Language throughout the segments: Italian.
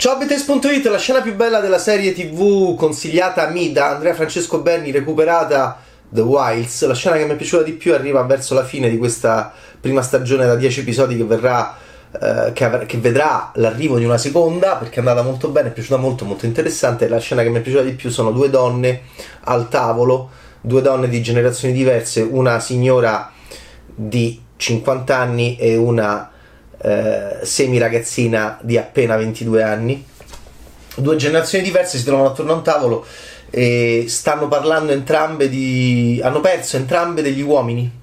Ciao Betes.it, la scena più bella della serie tv consigliata a me da Andrea Francesco Berni, recuperata The Wilds. La scena che mi è piaciuta di più arriva verso la fine di questa prima stagione da 10 episodi che verrà. Eh, che, av- che, vedrà l'arrivo di una seconda perché è andata molto bene, è piaciuta molto, molto interessante. La scena che mi è piaciuta di più sono due donne al tavolo, due donne di generazioni diverse, una signora di 50 anni e una eh, semi ragazzina di appena 22 anni. Due generazioni diverse si trovano attorno a un tavolo e stanno parlando entrambe di. hanno perso entrambe degli uomini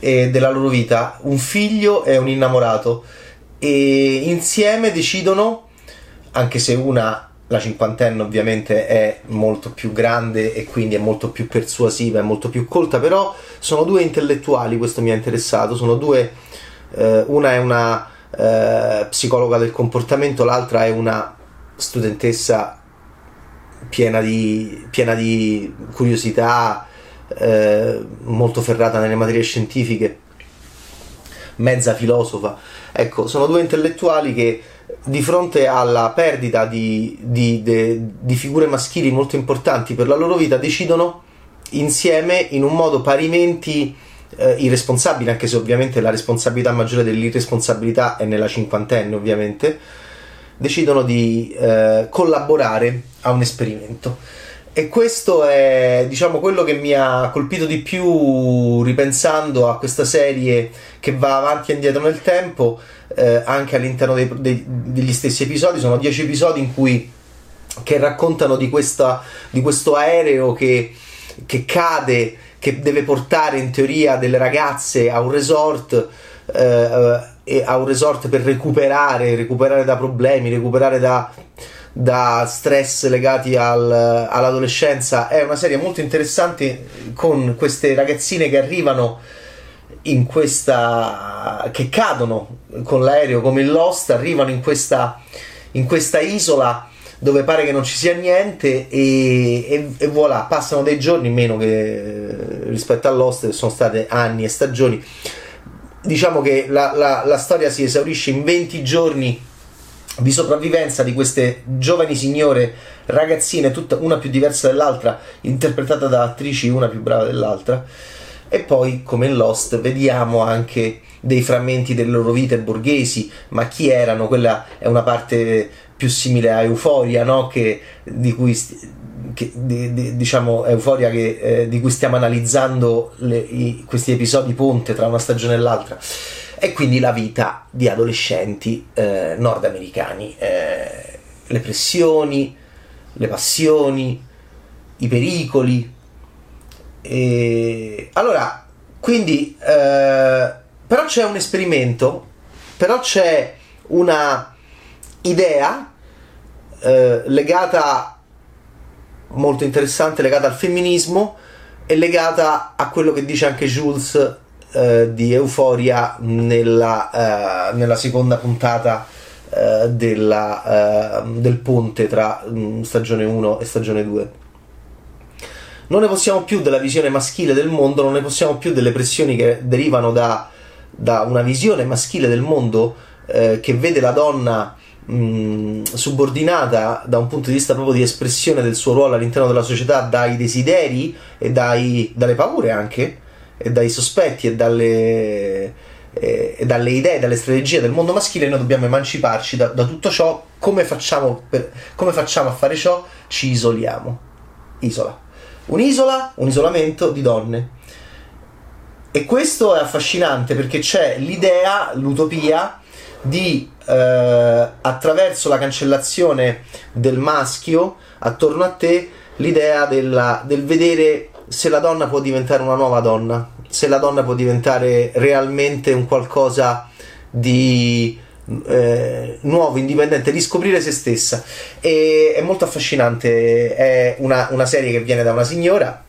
e della loro vita, un figlio e un innamorato, e insieme decidono, anche se una la cinquantenne ovviamente è molto più grande e quindi è molto più persuasiva, è molto più colta, però sono due intellettuali, questo mi ha interessato, sono due eh, una è una eh, psicologa del comportamento, l'altra è una studentessa piena di, piena di curiosità, eh, molto ferrata nelle materie scientifiche, mezza filosofa. Ecco, sono due intellettuali che di fronte alla perdita di, di, de, di figure maschili molto importanti per la loro vita decidono insieme in un modo parimenti eh, irresponsabile, anche se ovviamente la responsabilità maggiore dell'irresponsabilità è nella cinquantenne, ovviamente, decidono di eh, collaborare a un esperimento. E questo è, diciamo, quello che mi ha colpito di più ripensando a questa serie che va avanti e indietro nel tempo, eh, anche all'interno dei, dei, degli stessi episodi. Sono dieci episodi in cui che raccontano di, questa, di questo aereo che, che cade che deve portare in teoria delle ragazze a un resort eh, a un resort per recuperare, recuperare da problemi, recuperare da, da stress legati al, all'adolescenza. È una serie molto interessante con queste ragazzine che arrivano in questa che cadono con l'aereo come il Lost, arrivano in questa, in questa isola dove pare che non ci sia niente e, e, e voilà, passano dei giorni meno che rispetto all'Ost, sono state anni e stagioni. Diciamo che la, la, la storia si esaurisce in 20 giorni di sopravvivenza di queste giovani signore ragazzine, tutta, una più diversa dell'altra, interpretata da attrici una più brava dell'altra. E poi, come in Lost, vediamo anche dei frammenti delle loro vite borghesi, ma chi erano? Quella è una parte più simile a Euforia, no? che, di cui che, di, di, diciamo Euforia che, eh, di cui stiamo analizzando le, i, questi episodi ponte tra una stagione e l'altra e quindi la vita di adolescenti eh, nordamericani eh, le pressioni le passioni i pericoli e... allora quindi eh, però c'è un esperimento però c'è una idea eh, legata molto interessante legata al femminismo e legata a quello che dice anche Jules eh, di Euforia nella, eh, nella seconda puntata eh, della, eh, del ponte tra mh, mm, stagione 1 e stagione 2. Non ne possiamo più della visione maschile del mondo, non ne possiamo più delle pressioni che derivano da, da una visione maschile del mondo eh, che vede la donna subordinata da un punto di vista proprio di espressione del suo ruolo all'interno della società dai desideri e dai, dalle paure anche, e dai sospetti e dalle, e, e dalle idee, dalle strategie del mondo maschile, noi dobbiamo emanciparci da, da tutto ciò. Come facciamo, per, come facciamo a fare ciò? Ci isoliamo. Isola. Un'isola, un isolamento di donne. E questo è affascinante perché c'è l'idea, l'utopia di eh, attraverso la cancellazione del maschio attorno a te l'idea della, del vedere se la donna può diventare una nuova donna, se la donna può diventare realmente un qualcosa di eh, nuovo, indipendente, riscoprire se stessa. E, è molto affascinante, è una, una serie che viene da una signora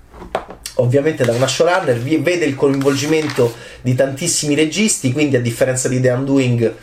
ovviamente da una showrunner, vede il coinvolgimento di tantissimi registi, quindi a differenza di The Undoing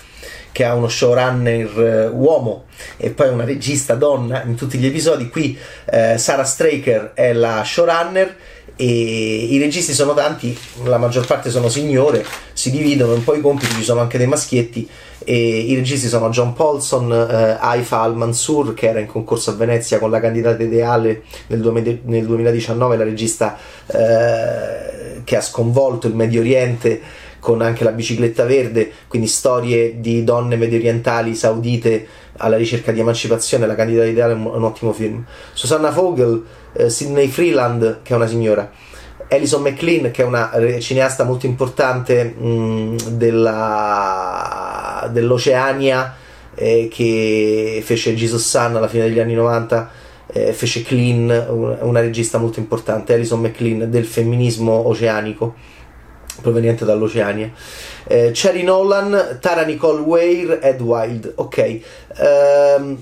che ha uno showrunner eh, uomo e poi una regista donna in tutti gli episodi. Qui eh, Sarah Straker è la showrunner e i registi sono tanti, la maggior parte sono signore, si dividono un po' i compiti, ci sono anche dei maschietti e i registi sono John Paulson, eh, Haifa Al-Mansur che era in concorso a Venezia con la candidata ideale nel, nel 2019, la regista eh, che ha sconvolto il Medio Oriente con anche la bicicletta verde, quindi storie di donne medio orientali saudite alla ricerca di emancipazione, la candidata ideale è un, un ottimo film. Susanna Vogel, eh, Sidney Freeland, che è una signora. Alison McLean, che è una cineasta molto importante mh, della, dell'Oceania, eh, che fece Jesus Sun alla fine degli anni 90, eh, fece Clean, una regista molto importante, Alison McLean, del femminismo oceanico proveniente dall'Oceania. Eh, Cherry Nolan, Tara Nicole Weir, Ed Wild. Ok. Ehm,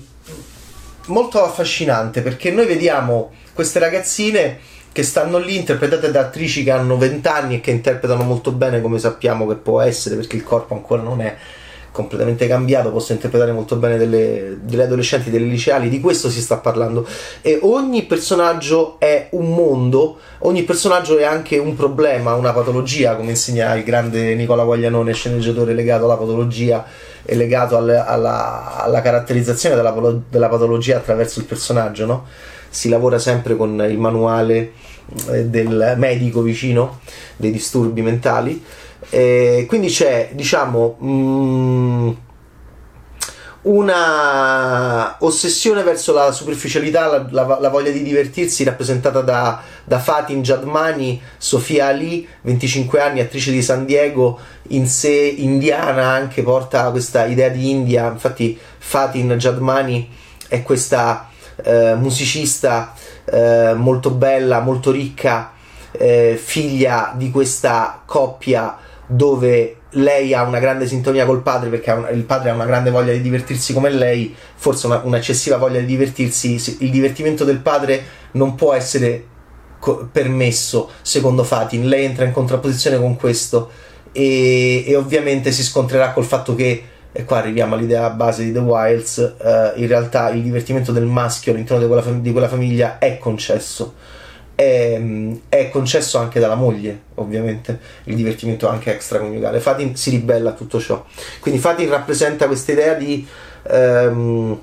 molto affascinante perché noi vediamo queste ragazzine che stanno lì interpretate da attrici che hanno 20 anni e che interpretano molto bene come sappiamo che può essere perché il corpo ancora non è completamente cambiato, posso interpretare molto bene delle, delle, adolescenti, delle liceali, di questo si sta parlando. E ogni personaggio è un mondo, ogni personaggio è anche un problema, una patologia, come insegna il grande Nicola Guaglianone, sceneggiatore legato alla patologia e legato al, alla, alla, caratterizzazione della, della, patologia attraverso il personaggio, no? Si lavora sempre con il manuale eh, del medico vicino dei disturbi mentali eh, quindi c'è, diciamo, mm, una ossessione verso la superficialità, la, la, la, voglia di divertirsi, rappresentata da, da Fatin Jadmani, Sofia Ali, 25 anni, attrice di San Diego, in sé indiana, anche porta questa idea di India. Infatti, Fatin Jadmani è questa eh, musicista eh, molto bella, molto ricca, eh, figlia di questa coppia dove lei ha una grande sintonia col padre perché un, il padre ha una grande voglia di divertirsi come lei, forse una, un'eccessiva voglia di divertirsi, il divertimento del padre non può essere co- permesso secondo Fatin, lei entra in contrapposizione con questo e, e, ovviamente si scontrerà col fatto che, e qua arriviamo all'idea base di The Wilds, eh, in realtà il divertimento del maschio all'interno di quella, fam- di quella famiglia è concesso è, è, concesso anche dalla moglie, ovviamente, il divertimento anche extraconiugale. Fatin si ribella a tutto ciò. Quindi Fatin rappresenta questa idea di, ehm,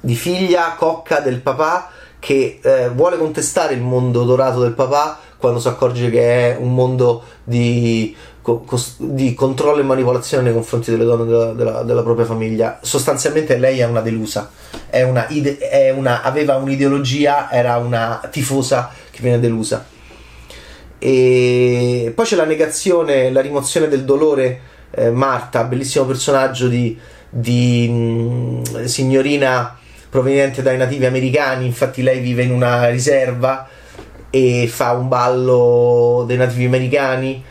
di figlia cocca del papà che eh, vuole contestare il mondo dorato del papà quando si accorge che è un mondo di, di controllo e manipolazione nei confronti delle donne della, della, della propria famiglia. Sostanzialmente lei è una delusa è una, è una, aveva un'ideologia, era una tifosa che viene delusa. E poi c'è la negazione, la rimozione del dolore. Eh, Marta, bellissimo personaggio di, di mh, mm, signorina proveniente dai nativi americani. Infatti, lei vive in una riserva e fa un ballo dei nativi americani.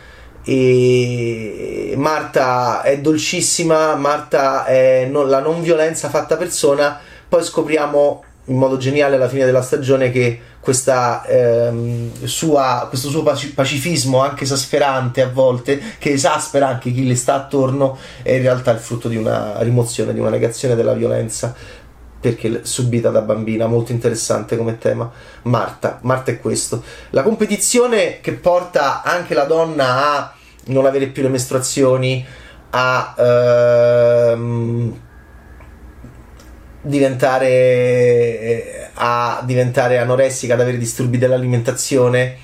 E Marta è dolcissima. Marta è no, la non violenza fatta persona poi scopriamo in modo geniale alla fine della stagione che questa, ehm, sua, questo suo pacifismo anche esasperante a volte, che esaspera anche chi le sta attorno, è in realtà il frutto di una rimozione, di una negazione della violenza perché subita da bambina, molto interessante come tema. Marta, Marta è questo. La competizione che porta anche la donna a non avere più le mestruazioni, a ehm, diventare eh, a diventare anoressica, ad avere disturbi dell'alimentazione.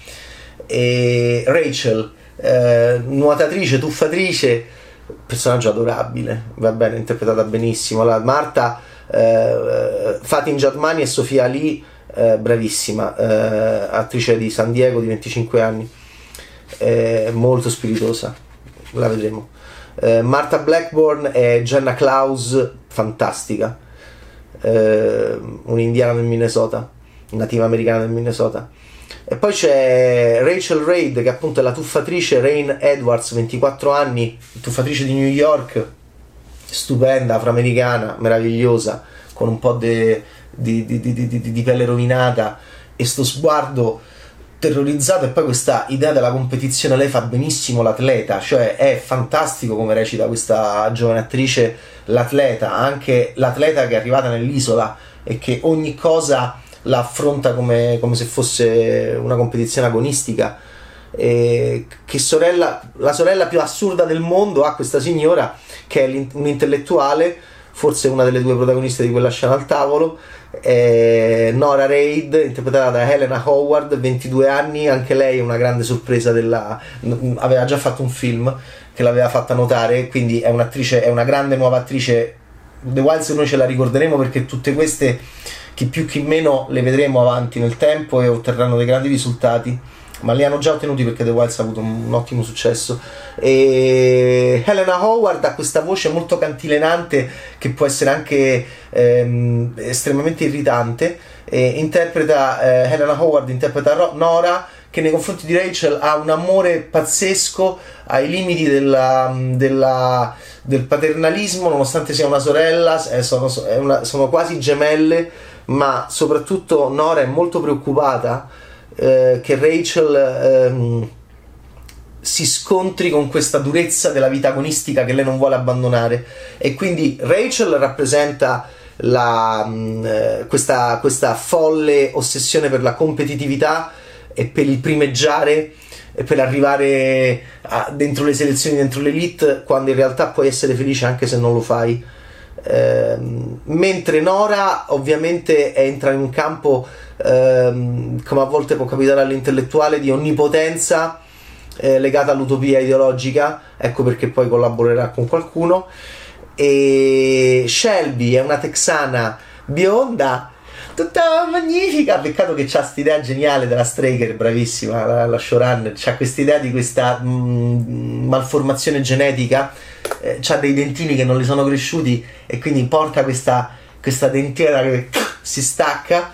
E Rachel, eh, nuotatrice, tuffatrice, personaggio adorabile, va bene, interpretata benissimo. La Marta, eh, Fatin Jadmani e Sofia Ali, eh, bravissima, eh, attrice di San Diego di 25 anni, molto spiritosa, la vedremo. Eh, Marta Blackburn e Jenna Klaus, fantastica eh, un'indiana del Minnesota, nativa americana del Minnesota. E poi c'è Rachel Reid, che appunto è la tuffatrice Rain Edwards, 24 anni, tuffatrice di New York, stupenda, afroamericana, meravigliosa, con un po' di, di, pelle rovinata e sto sguardo terrorizzato e poi questa idea della competizione lei fa benissimo l'atleta cioè è fantastico come recita questa giovane attrice l'atleta anche l'atleta che è arrivata nell'isola e che ogni cosa la affronta come, come se fosse una competizione agonistica. Eh, che sorella, la sorella più assurda del mondo ha questa signora che è un'intellettuale, forse una delle due protagoniste di quella scena al tavolo, eh, Nora Raid, interpretata da Helena Howard, 22 anni, anche lei è una grande sorpresa della... aveva già fatto un film che l'aveva fatta notare, quindi è un'attrice, è una grande nuova attrice. The Wilds noi ce la ricorderemo perché tutte queste, chi più chi meno, le vedremo avanti nel tempo e otterranno dei grandi risultati ma li hanno già ottenuti perché The Wilds ha avuto un, ottimo successo. E Helena Howard ha questa voce molto cantilenante che può essere anche ehm, estremamente irritante. E interpreta eh, Helena Howard interpreta Nora che nei confronti di Rachel ha un amore pazzesco ai limiti della, della, del paternalismo, nonostante sia una sorella, eh, sono, una, sono quasi gemelle, ma soprattutto Nora è molto preoccupata eh, che Rachel ehm, si scontri con questa durezza della vita agonistica che lei non vuole abbandonare e quindi Rachel rappresenta la, mh, mm, eh, questa, questa folle ossessione per la competitività e per il primeggiare e per arrivare a, dentro le selezioni, dentro l'elite, quando in realtà puoi essere felice anche se non lo fai. Ehm, mentre Nora ovviamente entra in un campo ehm, come a volte può capitare all'intellettuale, di onnipotenza eh, legata all'utopia ideologica, ecco perché poi collaborerà con qualcuno. E Shelby è una texana bionda, tutta magnifica. Peccato che c'ha questa idea geniale della Straker, bravissima la, la showrunner. C'ha questa idea di questa mh, mm, malformazione genetica. Eh, c'ha dei dentini che non le sono cresciuti e quindi porta questa, questa dentiera che si stacca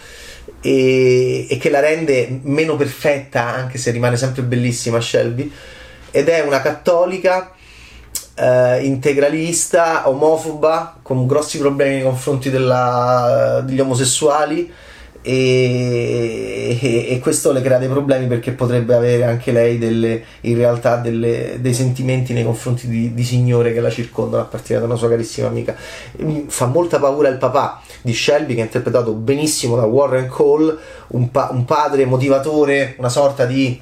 e, e, che la rende meno perfetta, anche se rimane sempre bellissima Shelby. Ed è una cattolica eh, integralista, omofoba, con grossi problemi nei confronti della, degli omosessuali e, e, e, questo le crea dei problemi perché potrebbe avere anche lei delle, in realtà delle, dei sentimenti nei confronti di, di, signore che la circondano a partire da una sua carissima amica. Fa molta paura il papà di Shelby che è interpretato benissimo da Warren Cole un, pa- un padre motivatore una sorta di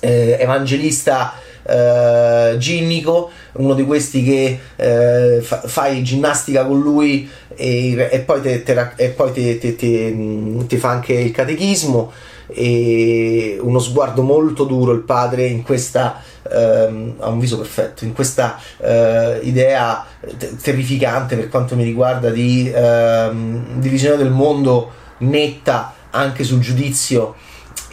eh, evangelista eh, ginnico, uno di questi che eh, fa, fai ginnastica con lui e, e poi, te, te, e poi te, te, fa anche il catechismo e uno sguardo molto duro il padre in questa ehm, ha un viso perfetto in questa eh, idea terrificante per quanto mi riguarda di ehm, divisione del mondo netta anche sul giudizio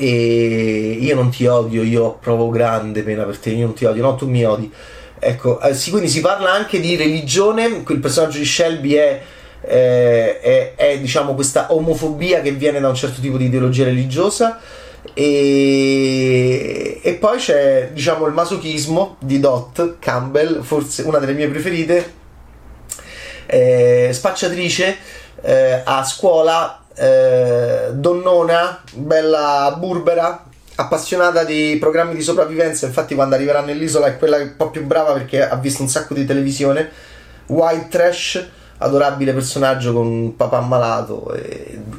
e io non ti odio, io provo grande pena per te, io non ti odio, no, tu mi odi. Ecco, eh, sì, quindi si parla anche di religione, il personaggio di Shelby è, eh, è, è, diciamo questa omofobia che viene da un certo tipo di ideologia religiosa e, e poi c'è diciamo il masochismo di Dot Campbell, forse una delle mie preferite, eh, spacciatrice eh, a scuola eh, donnona, bella burbera, appassionata di programmi di sopravvivenza. Infatti, quando arriverà nell'isola è quella un po' più brava perché ha visto un sacco di televisione. White trash, adorabile personaggio con un papà ammalato.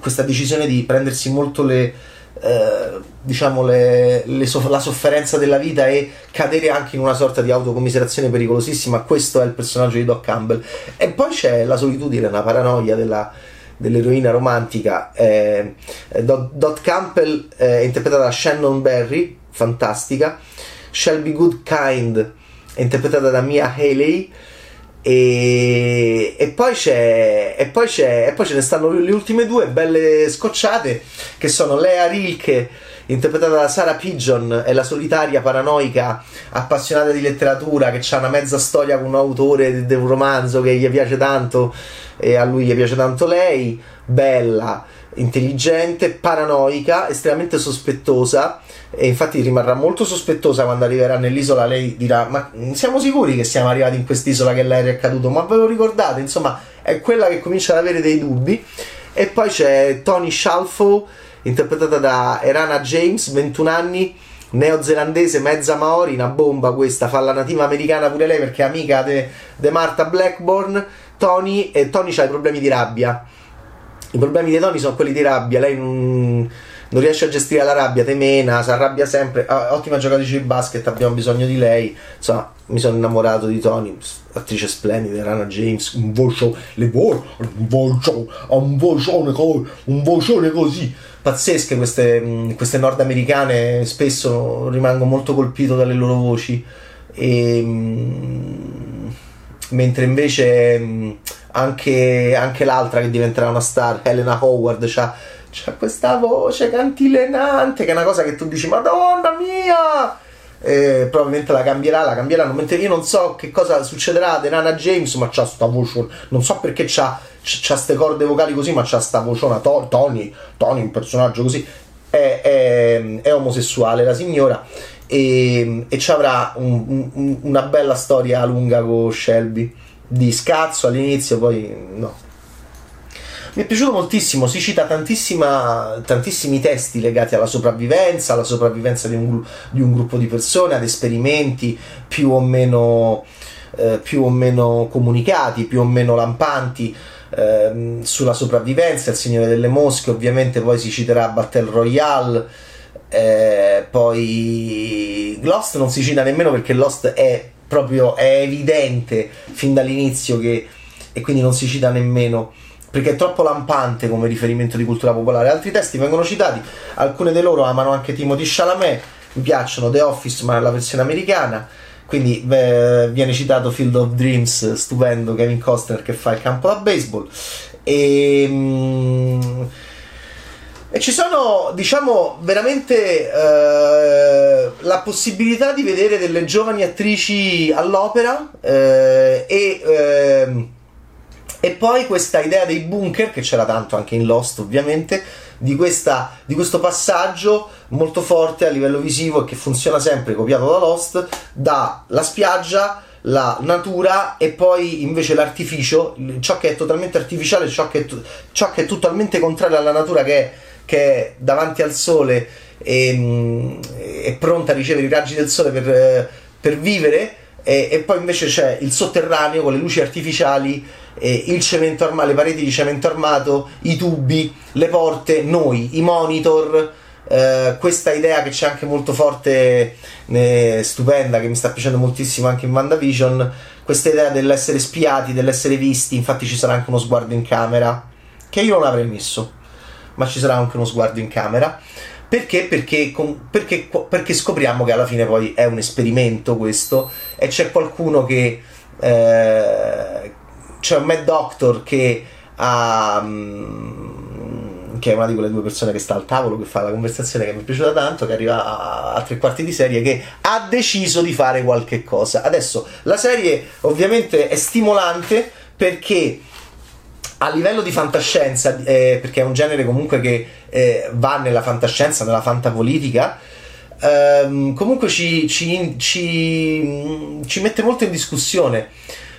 questa decisione di prendersi molto le. Eh, diciamo le, le so- la sofferenza della vita e cadere anche in una sorta di autocommiserazione pericolosissima. Questo è il personaggio di Doc Campbell. E poi c'è la solitudine, la paranoia della dell'eroina romantica eh, Dot, Dot, Campbell è interpretata da Shannon Berry fantastica Shelby Goodkind è interpretata da Mia Haley e, e, poi e, poi c'è, e poi ce ne stanno le ultime due belle scocciate che sono Lea Rilke interpretata da Sara Pigeon è la solitaria paranoica appassionata di letteratura che ha una mezza storia con un autore di un romanzo che gli piace tanto e a lui gli piace tanto lei. Bella intelligente paranoica estremamente sospettosa e infatti rimarrà molto sospettosa quando arriverà nell'isola. Lei dirà ma siamo sicuri che siamo arrivati in quest'isola che l'aereo è caduto ma ve lo ricordate? Insomma è quella che comincia ad avere dei dubbi. E poi c'è Tony Shalfo interpretata da Erana James, 21 anni, neozelandese, mezza maori, una bomba questa, fa la nativa americana pure lei perché è amica di Martha Blackburn, Tony, e Tony ha i problemi di rabbia. I problemi di Tony sono quelli di rabbia, lei non non riesce a gestire la rabbia, temena, si arrabbia sempre. Ah, ottima giocatrice di basket, abbiamo bisogno di lei. Insomma, mi sono innamorato di Tony, attrice splendida, Rana James, un voce, le voci, un voce, un vocione, un vocione così. Pazzesche queste, queste nordamericane, spesso rimango molto colpito dalle loro voci. E, mentre invece anche, anche l'altra che diventerà una star, Helena Howard, c'ha questa voce cantilenante che è una cosa che tu dici madonna mia eh, probabilmente la cambierà la cambieranno mentre io non so che cosa succederà ad Nana James ma c'ha sta voce non so perché c'ha c'ha ste corde vocali così ma c'ha sta vociona to- Tony Tony un personaggio così. È, è, è omosessuale la signora e, e ci avrà un, un, una bella storia lunga con Shelby. Di scazzo all'inizio poi no mi è piaciuto moltissimo, si cita tantissimi testi legati alla sopravvivenza, alla sopravvivenza di un, di un gruppo di persone, ad esperimenti più o meno, eh, più o meno comunicati, più o meno lampanti. Eh, sulla sopravvivenza, il Signore delle Mosche, ovviamente poi si citerà Battle Royale, eh, poi Lost non si cita nemmeno perché Lost è proprio è evidente fin dall'inizio che e quindi non si cita nemmeno perché è troppo lampante come riferimento di cultura popolare. Altri testi vengono citati, alcune di loro amano anche Timothy Chalamet, mi piacciono The Office ma nella versione americana, quindi beh, viene citato Field of Dreams, stupendo Kevin Costner che fa il campo da baseball. E, mm, e ci sono, diciamo, veramente eh, la possibilità di vedere delle giovani attrici all'opera eh, e eh, e poi questa idea dei bunker, che c'era tanto anche in Lost ovviamente, di, questa, di questo passaggio molto forte a livello visivo e che funziona sempre, copiato da Lost, dalla spiaggia la natura e poi invece l'artificio, ciò che è totalmente artificiale, ciò che è, ciò che è totalmente contrario alla natura che è, che è davanti al sole e è pronta a ricevere i raggi del sole per, per vivere e, e, poi invece c'è il sotterraneo con le luci artificiali eh, il cemento armato, le pareti di cemento armato, i tubi, le porte, noi, i monitor. Eh, questa idea che c'è anche molto forte, eh, stupenda, che mi sta piacendo moltissimo anche in WandaVision, questa idea dell'essere spiati, dell'essere visti, infatti ci sarà anche uno sguardo in camera, che io non avrei messo, ma ci sarà anche uno sguardo in camera. Perché? Perché, perché, perché scopriamo che alla fine poi è un esperimento questo e c'è qualcuno che, eh, c'è un Mad Doctor che ha. Um, che è una di quelle due persone che sta al tavolo, che fa la conversazione che mi è piaciuta tanto, che arriva a, a tre quarti di serie, che ha deciso di fare qualche cosa. Adesso la serie ovviamente è stimolante perché a livello di fantascienza, eh, perché è un genere comunque che eh, va nella fantascienza, nella fantapolitica, ehm, comunque ci, ci, ci, ci mette molto in discussione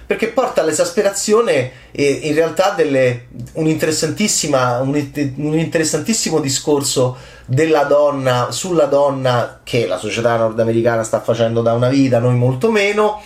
perché porta all'esasperazione e in realtà delle, un, un, un interessantissimo discorso della donna sulla donna che la società nordamericana sta facendo da una vita, noi molto meno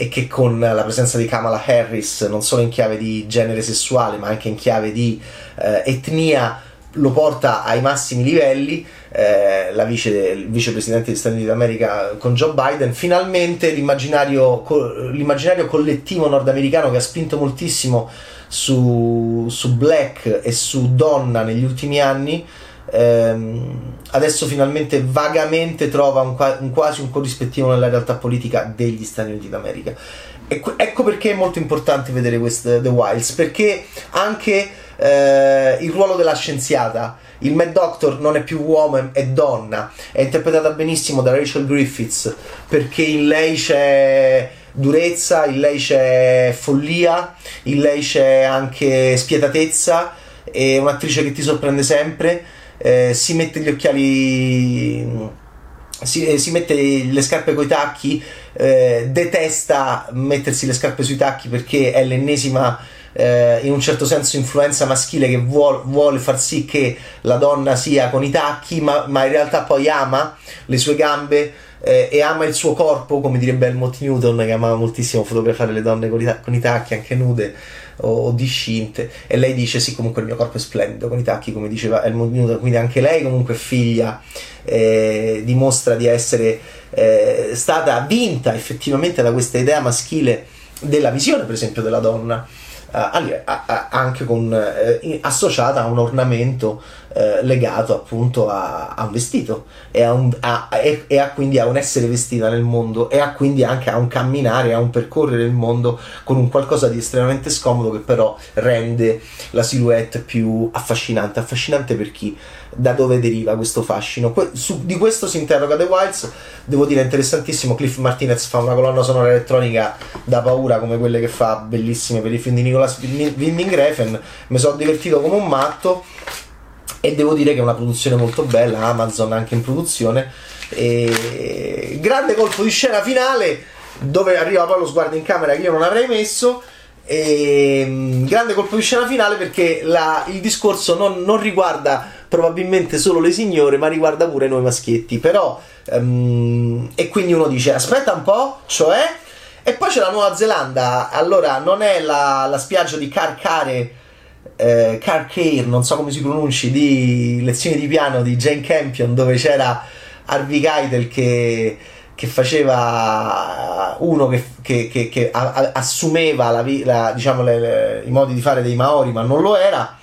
e che con la presenza di Kamala Harris non solo in chiave di genere sessuale ma anche in chiave di eh, etnia lo porta ai massimi livelli, eh, vice, il vicepresidente degli Stati Uniti d'America con Joe Biden, finalmente l'immaginario, l'immaginario collettivo nordamericano che ha spinto moltissimo su, su Black e su Donna negli ultimi anni, ehm, adesso finalmente vagamente trova un, un, quasi un corrispettivo nella realtà politica degli Stati Uniti d'America. ecco perché è molto importante vedere queste, The Wilds, perché anche eh, il ruolo della scienziata. Il Mad Doctor non è più uomo, è donna. È interpretata benissimo da Rachel Griffiths perché in lei c'è durezza, in lei c'è follia, in lei c'è anche spietatezza. È un'attrice che ti sorprende sempre. Eh, si mette gli occhiali. Si, eh, si, mette le scarpe coi tacchi, eh, detesta mettersi le scarpe sui tacchi perché è l'ennesima eh, in un certo senso influenza maschile che vuol, vuole far sì che la donna sia con i tacchi, ma, ma in realtà poi ama le sue gambe eh, e ama il suo corpo, come direbbe Helmut Newton, che amava moltissimo fotografare le donne con i, con i tacchi, anche nude. o, o discinte e lei dice sì comunque il mio corpo è splendido con i tacchi come diceva Helmut Newton quindi anche lei comunque figlia eh, dimostra di essere eh, stata vinta effettivamente da questa idea maschile della visione per esempio della donna eh, anche con, eh, associata a un ornamento eh, legato appunto a, a un vestito e a, un, a, e, e a, quindi a un essere vestita nel mondo e a quindi anche a un camminare, a un percorrere il mondo con un qualcosa di estremamente scomodo che però rende la silhouette più affascinante. Affascinante per chi? Da dove deriva questo fascino? Que- su, di questo si interroga The Wilds, devo dire interessantissimo, Cliff Martinez fa una colonna sonora elettronica da paura come quelle che fa bellissime per i film di Nicolas Winding Refn, mi sono divertito come un matto e devo dire che è una produzione molto bella, Amazon anche in produzione. E... Grande colpo di scena finale dove arriva poi lo sguardo in camera che io non avrei messo. E... Mm, grande colpo di scena finale perché la... il discorso non, non, riguarda probabilmente solo le signore, ma riguarda pure noi maschietti. Però, um... e quindi uno dice: Aspetta un po', cioè. E poi c'è la Nuova Zelanda. Allora, non è la, la spiaggia di Carcare eh, Car Care, non so come si pronunci, di lezioni di piano di Jane Campion, dove c'era Harvey Keitel che, che faceva uno che, che, che, che assumeva la, la, diciamo, le, le, i modi di fare dei Maori, ma non lo era.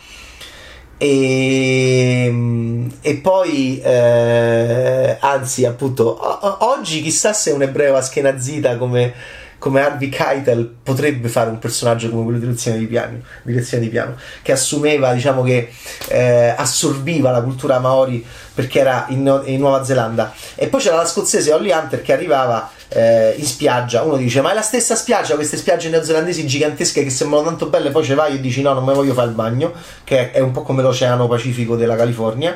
E, e poi, eh, anzi, appunto, o, oggi chissà se un ebreo aschenazita come come Harvey Keitel potrebbe fare un personaggio come quello di lezione di piano, di di piano che assumeva, diciamo che eh, assorbiva la cultura maori perché era in, in, Nuova Zelanda. E poi c'era la scozzese Holly Hunter che arrivava eh, in spiaggia. Uno dice: Ma è la stessa spiaggia, queste spiagge neozelandesi gigantesche che sembrano tanto belle. Poi ci vai e dici: No, non mi voglio fare il bagno, che è un po' come l'Oceano Pacifico della California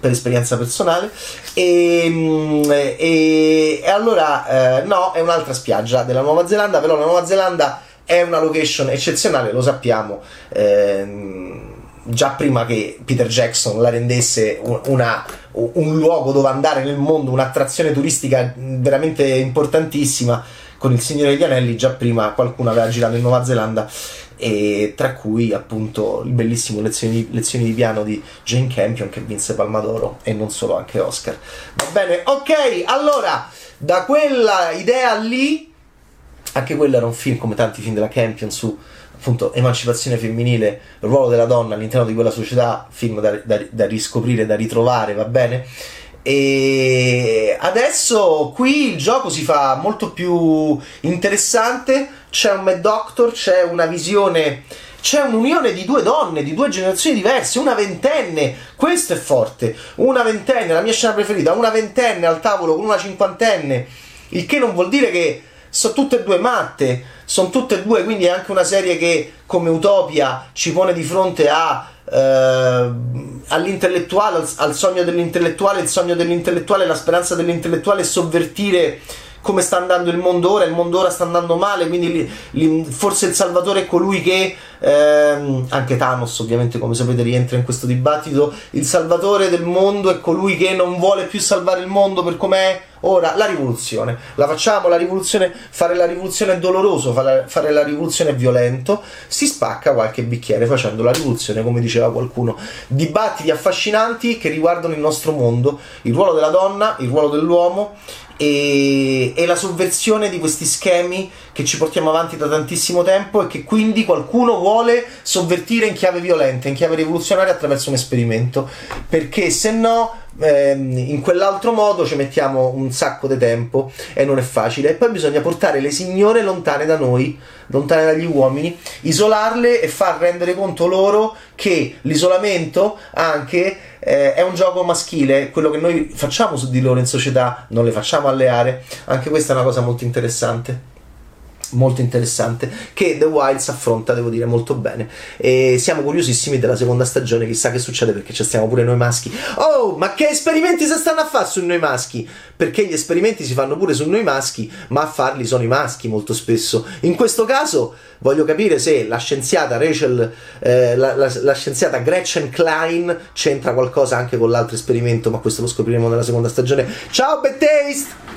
per esperienza personale. E, mm, e, e allora eh, no è un'altra spiaggia della Nuova Zelanda però la Nuova Zelanda è una location eccezionale lo sappiamo. Eh, già prima che Peter Jackson la rendesse una, un luogo dove andare nel mondo un'attrazione turistica veramente importantissima con il Signore degli Anelli già prima qualcuno aveva girato in Nuova Zelanda e tra cui appunto il bellissimo lezioni, lezioni di piano di Jane Campion che vinse Palma d'Oro e non solo anche Oscar. Va bene ok allora da quella idea lì anche quello era un film come tanti film della Campion su appunto emancipazione femminile il ruolo della donna all'interno di quella società film da, da, da riscoprire da ritrovare va bene e adesso qui il gioco si fa molto più interessante. C'è un Mad Doctor, c'è una visione, c'è un'unione di due donne, di due generazioni diverse, una ventenne, questo è forte, una ventenne, la mia scena preferita, una ventenne al tavolo con una cinquantenne, il che non vuol dire che sono tutte e due matte, sono tutte e due, quindi è anche una serie che come Utopia ci pone di fronte a Uh, all'intellettuale, al, al, sogno dell'intellettuale, il sogno dell'intellettuale, la speranza dell'intellettuale è sovvertire come sta andando il mondo ora, il mondo ora sta andando male, quindi li, li, forse il Salvatore è colui che, ehm, anche Thanos ovviamente come sapete rientra in questo dibattito, il Salvatore del mondo è colui che non vuole più salvare il mondo per com'è ora, la rivoluzione, la facciamo la rivoluzione, fare la rivoluzione è doloroso, fare, la rivoluzione è violento, si spacca qualche bicchiere facendo la rivoluzione come diceva qualcuno, dibattiti affascinanti che riguardano il nostro mondo, il ruolo della donna, il ruolo dell'uomo, e, e, la sovversione di questi schemi che ci portiamo avanti da tantissimo tempo e che quindi qualcuno vuole sovvertire in chiave violenta, in chiave rivoluzionaria attraverso un esperimento, perché se no in quell'altro modo ci mettiamo un sacco di tempo e non è facile. E poi bisogna portare le signore lontane da noi, lontane dagli uomini, isolarle e far rendere conto loro che l'isolamento anche eh, è un gioco maschile, quello che noi facciamo su di loro in società non le facciamo alleare, anche questa è una cosa molto interessante molto interessante che The Wilds affronta devo dire molto bene. E siamo curiosissimi della seconda stagione chissà che succede perché ci stiamo pure noi maschi. Oh ma che esperimenti si stanno a fare su noi maschi? Perché gli esperimenti si fanno pure su noi maschi ma a farli sono i maschi molto spesso. In questo caso voglio capire se la scienziata Rachel eh, la, la, la scienziata Gretchen Klein c'entra qualcosa anche con l'altro esperimento ma questo lo scopriremo nella seconda stagione. Ciao Bad Taste